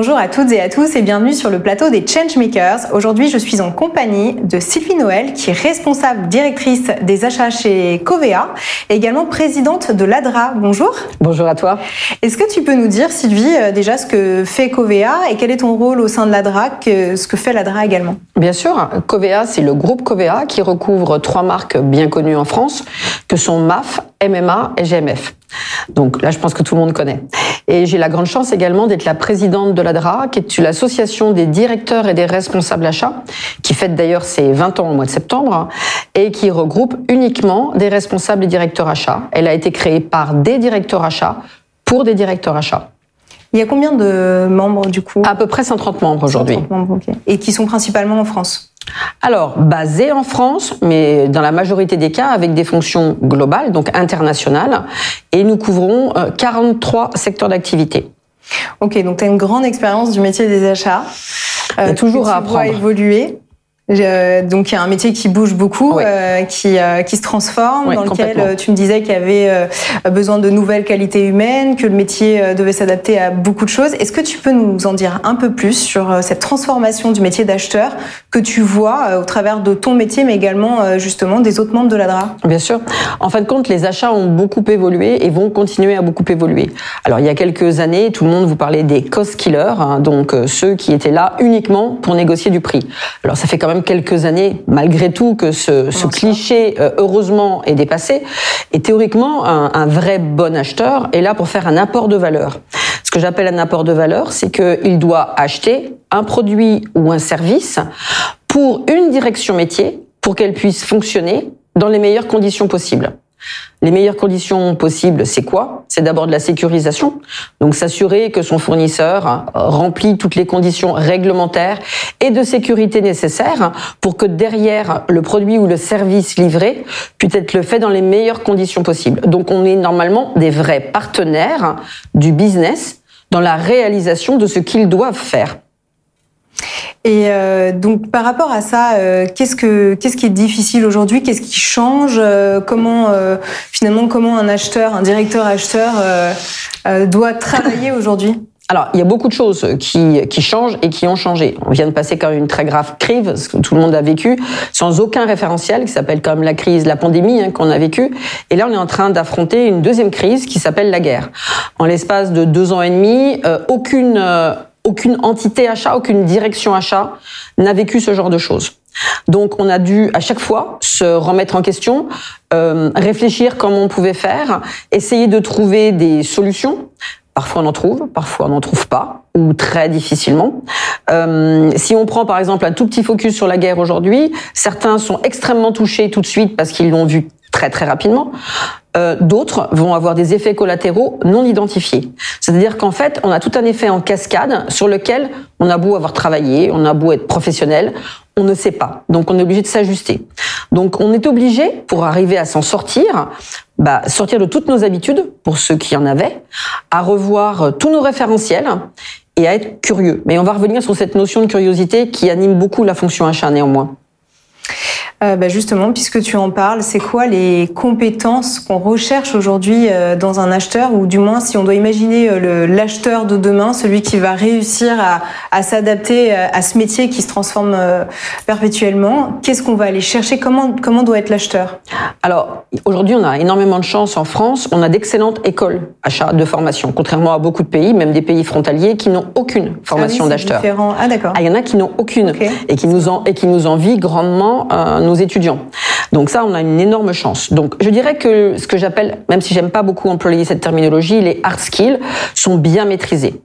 Bonjour à toutes et à tous et bienvenue sur le plateau des Changemakers. Aujourd'hui, je suis en compagnie de Sylvie Noël, qui est responsable directrice des achats chez Covea et également présidente de l'ADRA. Bonjour. Bonjour à toi. Est-ce que tu peux nous dire, Sylvie, euh, déjà ce que fait Covea et quel est ton rôle au sein de l'ADRA, ce que fait l'ADRA également? Bien sûr, Covea, c'est le groupe Covea qui recouvre trois marques bien connues en France, que sont MAF, MMA et GMF. Donc là, je pense que tout le monde connaît. Et j'ai la grande chance également d'être la présidente de l'ADRA, qui est l'association des directeurs et des responsables achats, qui fête d'ailleurs ses 20 ans au mois de septembre, et qui regroupe uniquement des responsables et directeurs achats. Elle a été créée par des directeurs achats pour des directeurs achats. Il y a combien de membres du coup? À peu près 130 membres aujourd'hui. Et qui sont principalement en France? Alors, basé en France, mais dans la majorité des cas avec des fonctions globales, donc internationales, et nous couvrons 43 euh, secteurs d'activité. Ok, donc tu as une grande expérience du métier des achats. Euh, toujours à apprendre. évoluer. Euh, donc il y a un métier qui bouge beaucoup, euh, qui, euh, qui se transforme, dans lequel tu me disais qu'il y avait besoin de nouvelles qualités humaines, que le métier devait s'adapter à beaucoup de choses. Est-ce que tu peux nous en dire un peu plus sur cette transformation du métier d'acheteur que tu vois au travers de ton métier, mais également justement des autres membres de l'ADRA? Bien sûr. En fin de compte, les achats ont beaucoup évolué et vont continuer à beaucoup évoluer. Alors il y a quelques années, tout le monde vous parlait des cost killers, hein, donc ceux qui étaient là uniquement pour négocier du prix. Alors ça fait quand même quelques années, malgré tout, que ce, ce cliché, euh, heureusement, est dépassé. Et théoriquement, un, un, vrai bon acheteur est là pour faire un apport de valeur. Ce que j'appelle un apport de valeur, c'est qu'il doit acheter un produit ou un service pour une direction métier, pour qu'elle puisse fonctionner dans les meilleures conditions possibles. Les meilleures conditions possibles, c'est quoi? C'est d'abord de la sécurisation, donc s'assurer que son fournisseur remplit toutes les conditions réglementaires et de sécurité nécessaires pour que derrière le produit ou le service livré puisse être le fait dans les meilleures conditions possibles. Donc on est normalement des vrais partenaires du business dans la réalisation de ce qu'ils doivent faire. Et euh, donc par rapport à ça, euh, qu'est-ce que qu'est-ce qui est difficile aujourd'hui? Qu'est-ce qui change? Euh, Comment finalement comment un acheteur, un directeur acheteur doit travailler aujourd'hui? Alors, il y a beaucoup de choses qui, changent et qui ont changé. On vient de passer quand même une très grave crise, que tout le monde a vécu, sans aucun référentiel, qui s'appelle quand même la crise, la pandémie hein, qu'on a vécue. Et là, on est en train d'affronter une deuxième crise qui s'appelle la guerre. En l'espace de deux ans et demi, aucune aucune entité achat, aucune direction achat n'a vécu ce genre de choses. Donc on a dû à chaque fois se remettre en question, euh, réfléchir comment on pouvait faire, essayer de trouver des solutions. Parfois on en trouve, parfois on n'en trouve pas, ou très difficilement. Euh, si on prend par exemple un tout petit focus sur la guerre aujourd'hui, certains sont extrêmement touchés tout de suite parce qu'ils l'ont vu très très rapidement. Euh, D'autres vont avoir des effets collatéraux non identifiés. C'est-à-dire qu'en fait, on a tout un effet en cascade sur lequel on a beau avoir travaillé, on a beau être professionnel, on ne sait pas. Donc on est obligé de s'ajuster. Donc on est obligé, pour arriver à s'en sortir, bah, sortir de toutes nos habitudes, pour ceux qui en avaient, à revoir tous nos référentiels et à être curieux. Mais on va revenir sur cette notion de curiosité qui anime beaucoup la fonction achat néanmoins. Euh, bah justement, puisque tu en parles, c'est quoi les compétences qu'on recherche aujourd'hui euh, dans un acheteur, ou du moins si on doit imaginer euh, l'acheteur de demain, celui qui va réussir à, à s'adapter à ce métier qui se transforme perpétuellement, qu'est-ce qu'on va aller chercher? Comment, comment doit être l'acheteur? Alors, aujourd'hui, on a énormément de chance en France. On a d'excellentes écoles achat de formation, contrairement à beaucoup de pays, même des pays frontaliers, qui n'ont aucune formation ah oui, d'acheteur. Ah d'accord. Ah, il y en a qui n'ont aucune Okay. et qui nous en et qui nous envient grandement euh, nos étudiants. Donc ça, on a une énorme chance. Donc je dirais que ce que j'appelle, même si j'aime pas beaucoup employer cette terminologie, les hard skills sont bien maîtrisés.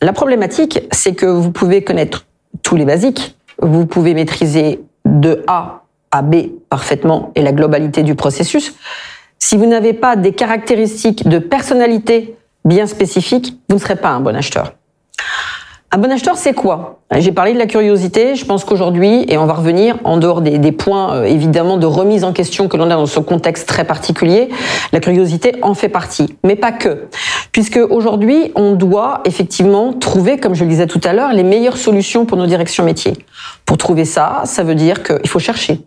La problématique, c'est que vous pouvez connaître tous les basiques, vous pouvez maîtriser de A à B parfaitement et la globalité du processus. Si vous n'avez pas des caractéristiques de personnalité bien spécifiques, vous ne serez pas un bon acheteur. Un bon acheteur, c'est quoi? J'ai parlé de la curiosité. Je pense qu'aujourd'hui, et on va revenir en dehors des, des points euh, évidemment de remise en question que l'on a dans ce contexte très particulier, la curiosité en fait partie, mais pas que, puisque aujourd'hui, on doit effectivement trouver, comme je le disais tout à l'heure, les meilleures solutions pour nos directions métiers. Pour trouver ça, ça veut dire qu'il faut chercher.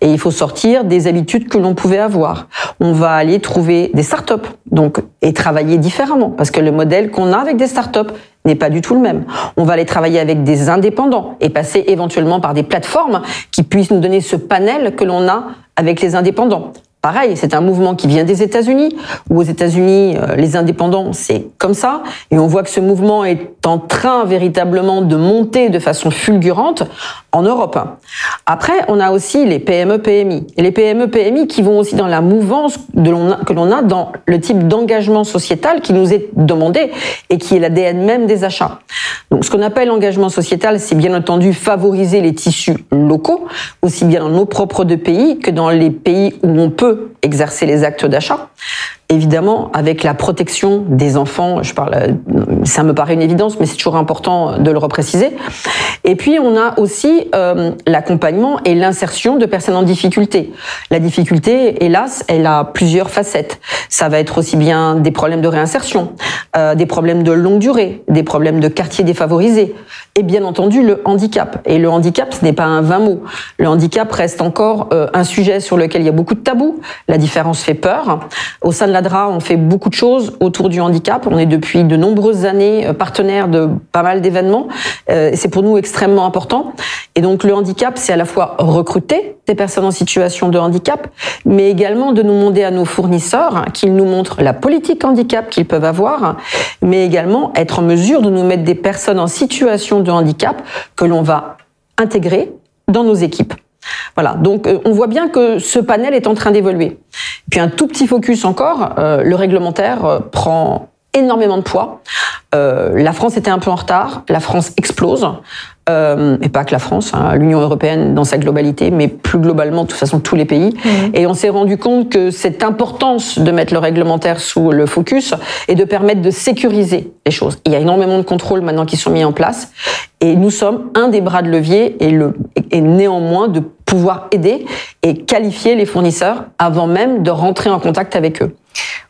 Et il faut sortir des habitudes que l'on pouvait avoir. On va aller trouver des startups, donc, et travailler différemment, parce que le modèle qu'on a avec des startups n'est pas du tout le même. On va aller travailler avec des indépendants et passer éventuellement par des plateformes qui puissent nous donner ce panel que l'on a avec les indépendants. Pareil, c'est un mouvement qui vient des États-Unis, où aux États-Unis, euh, les indépendants, c'est comme ça, et on voit que ce mouvement est en train véritablement de monter de façon fulgurante en Europe. Après, on a aussi les PME-PMI, et les PME-PMI qui vont aussi dans la mouvance que l'on a dans le type d'engagement sociétal qui nous est demandé et qui est l'ADN même des achats. Donc, ce qu'on appelle l'engagement sociétal, c'est bien entendu favoriser les tissus locaux, aussi bien dans nos propres deux pays que dans les pays où on peut exercer les actes d'achat. Évidemment, avec la protection des enfants, je parle, ça me paraît une évidence, mais c'est toujours important de le repréciser. Et puis, on a aussi euh, l'accompagnement et l'insertion de personnes en difficulté. La difficulté, hélas, elle a plusieurs facettes. Ça va être aussi bien des problèmes de réinsertion, euh, des problèmes de longue durée, des problèmes de quartiers défavorisés, et bien entendu le handicap. Et le handicap, ce n'est pas un vain mot. Le handicap reste encore euh, un sujet sur lequel il y a beaucoup de tabous. La différence fait peur. Au sein de l'ADRA, on fait beaucoup de choses autour du handicap. On est depuis de nombreuses années euh, partenaire de pas mal d'événements. Euh, c'est pour nous extrêmement important. Et donc le handicap, c'est à la fois recruter des personnes en situation de handicap, mais également de nous demander à nos fournisseurs qu'ils nous montrent la politique handicap qu'ils peuvent avoir, mais également être en mesure de nous mettre des personnes en situation de handicap que l'on va intégrer dans nos équipes. Voilà, donc euh, on voit bien que ce panel est en train d'évoluer. Puis un tout petit focus encore, euh, le réglementaire euh, prend énormément de poids. la France était un peu en retard, la France explose euh, et pas que la France, hein, l'Union européenne dans sa globalité, mais plus globalement, de toute façon, tous les pays. Mmh. Et on s'est rendu compte que cette importance de mettre le réglementaire sous le focus et de permettre de sécuriser les choses. Il y a énormément de contrôles maintenant qui sont mis en place, et nous sommes un des bras de levier et, le, et néanmoins de pouvoir aider et qualifier les fournisseurs avant même de rentrer en contact avec eux.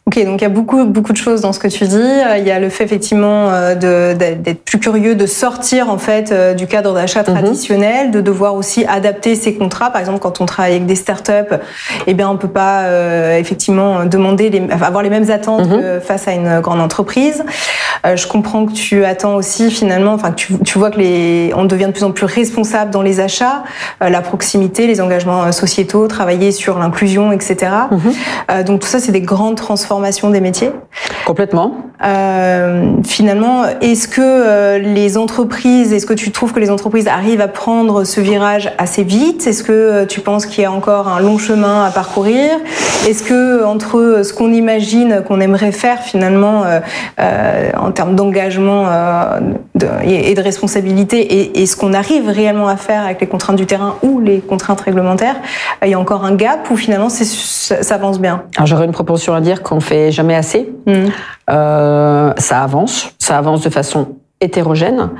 Ok, donc il y a beaucoup beaucoup de choses dans ce que tu dis. Il y a le fait effectivement euh, d'être plus curieux, de sortir en fait euh, du cadre d'achat mhm. traditionnel, de devoir aussi adapter ses contrats. Par exemple, quand on travaille avec des startups, eh bien on peut pas euh, effectivement demander les, avoir les mêmes attentes mhm. face à une grande entreprise. je comprends que tu attends aussi finalement, enfin que tu, tu, vois que les, on devient de plus en plus responsable dans les achats, la proximité, les engagements sociétaux, travailler sur l'inclusion, etc. Mhm. donc tout ça, c'est des grandes transformations des métiers. Complètement. Euh, finalement, est-ce que euh, les entreprises, est-ce que tu trouves que les entreprises arrivent à prendre ce virage assez vite? Est-ce que euh, tu penses qu'il y a encore un long chemin à parcourir? Est-ce que entre ce qu'on imagine qu'on aimerait faire finalement en termes d'engagement et, de responsabilité et, ce qu'on arrive réellement à faire avec les contraintes du terrain ou les contraintes réglementaires, il y a encore un gap ou finalement ça avance bien Alors j'aurais une proportion à dire qu'on fait jamais assez. Hmm. Euh, ça avance, ça avance de façon hétérogène.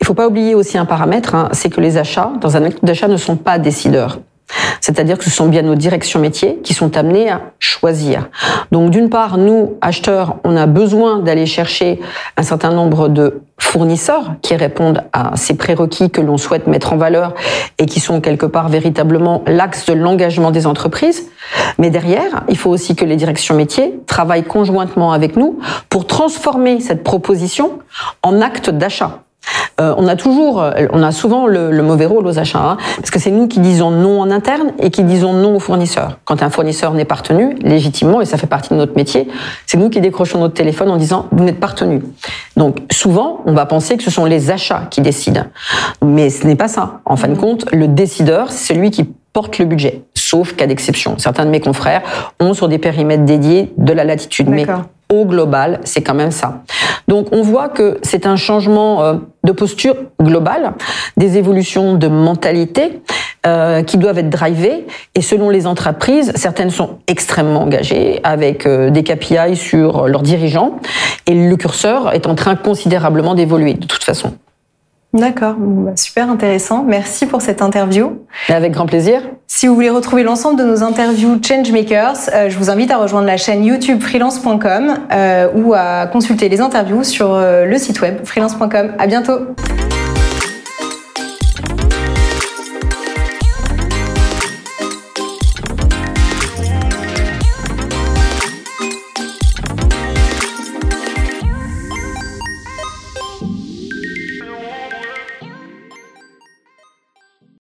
Il faut pas oublier aussi un paramètre, hein, c'est que les achats, dans un acte d'achat, ne sont pas décideurs. C'est-à-dire que ce sont bien nos directions métiers qui sont amenées à choisir. Donc d'une part, nous, acheteurs, on a besoin d'aller chercher un certain nombre de fournisseurs qui répondent à ces prérequis que l'on souhaite mettre en valeur et qui sont quelque part véritablement l'axe de l'engagement des entreprises. Mais derrière, il faut aussi que les directions métiers travaillent conjointement avec nous pour transformer cette proposition en acte d'achat. Euh, on a toujours, euh, on a souvent le, mauvais rôle aux achats, hein, parce que c'est nous qui disons non en interne et qui disons non aux fournisseurs. Quand un fournisseur n'est pas retenu, légitimement, et ça fait partie de notre métier, c'est nous qui décrochons notre téléphone en disant vous n'êtes pas retenu. Donc souvent, on va penser que ce sont les achats qui décident, mais ce n'est pas ça. En fin de compte, le décideur, c'est celui qui porte le budget, sauf cas d'exception. Certains de mes confrères ont sur des périmètres dédiés de la latitude, mais au global, c'est quand même ça. Donc on voit que c'est un changement euh, de posture globale, des évolutions de mentalité euh, qui doivent être drivées. Et selon les entreprises, certaines sont extrêmement engagées avec euh, des KPI sur leurs dirigeants. Et le curseur est en train considérablement d'évoluer de toute façon. D'accord, bah, super intéressant. Merci pour cette interview. Avec grand plaisir. Si vous voulez retrouver l'ensemble de nos interviews Changemakers, euh, je vous invite à rejoindre la chaîne YouTube freelance.com euh, ou à consulter les interviews sur euh, le site web freelance.com. À bientôt.